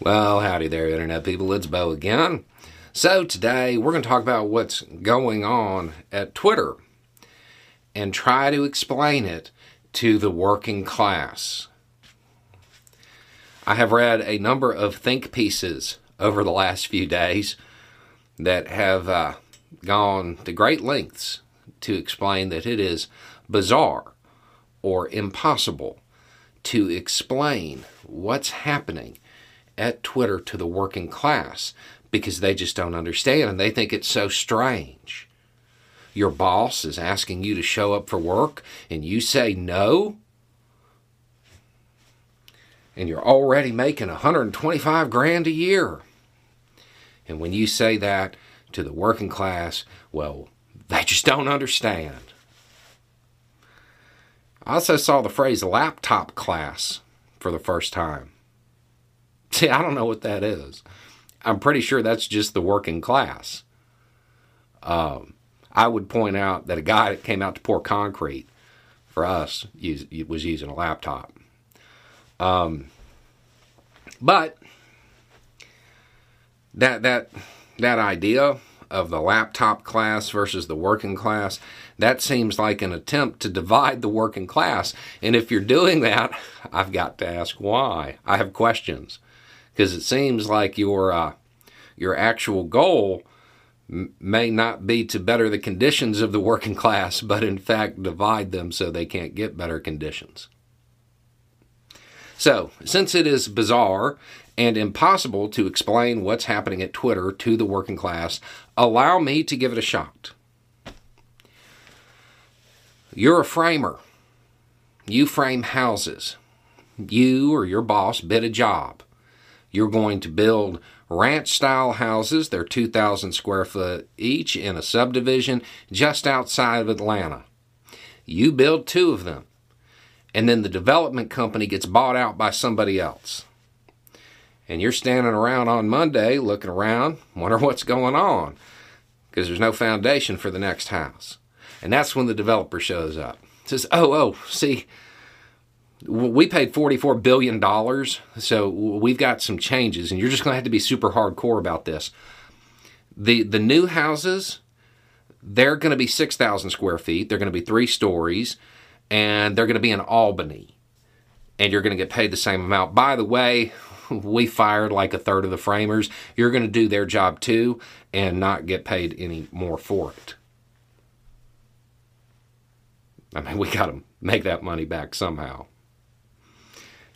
Well, howdy there, Internet people. It's Beau again. So, today we're going to talk about what's going on at Twitter and try to explain it to the working class. I have read a number of think pieces over the last few days that have uh, gone to great lengths to explain that it is bizarre or impossible to explain what's happening at Twitter to the working class because they just don't understand and they think it's so strange. Your boss is asking you to show up for work and you say no, and you're already making 125 grand a year. And when you say that to the working class, well, they just don't understand. I also saw the phrase laptop class for the first time. See, I don't know what that is. I'm pretty sure that's just the working class. Um, I would point out that a guy that came out to pour concrete for us use, was using a laptop. Um, but that that that idea of the laptop class versus the working class, that seems like an attempt to divide the working class. And if you're doing that, I've got to ask why. I have questions because it seems like your uh, your actual goal m- may not be to better the conditions of the working class, but in fact divide them so they can't get better conditions. So, since it is bizarre and impossible to explain what's happening at Twitter to the working class, allow me to give it a shot. You're a framer. You frame houses. You or your boss bid a job. You're going to build ranch style houses. They're 2,000 square foot each in a subdivision just outside of Atlanta. You build two of them, and then the development company gets bought out by somebody else. And you're standing around on Monday looking around, wonder what's going on, because there's no foundation for the next house. And that's when the developer shows up. Says, Oh, oh, see, we paid $44 billion, so we've got some changes, and you're just going to have to be super hardcore about this. The, the new houses, they're going to be 6,000 square feet, they're going to be three stories, and they're going to be in Albany, and you're going to get paid the same amount. By the way, we fired like a third of the framers. You're going to do their job too and not get paid any more for it. I mean, we got to make that money back somehow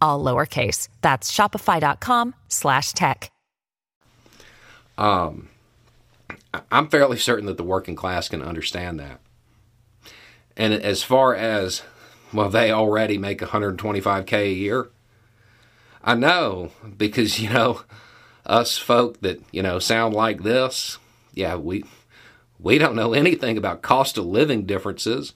all lowercase. That's shopify.com slash tech. Um, I'm fairly certain that the working class can understand that. And as far as, well, they already make 125K a year I know because you know us folk that you know sound like this. Yeah, we we don't know anything about cost of living differences.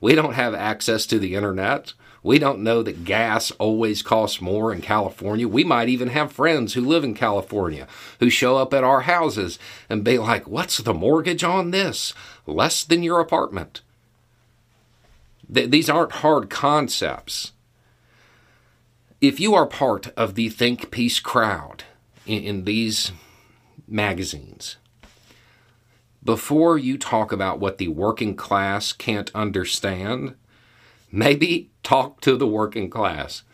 We don't have access to the internet. We don't know that gas always costs more in California. We might even have friends who live in California who show up at our houses and be like, What's the mortgage on this? Less than your apartment. Th- these aren't hard concepts if you are part of the think piece crowd in, in, these magazines, before you talk about what the working class can't understand, maybe talk to the working class.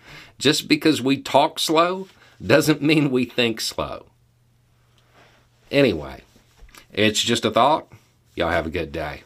Just because we talk slow doesn't mean we think slow. Anyway, it's just a thought. Y'all have a good day.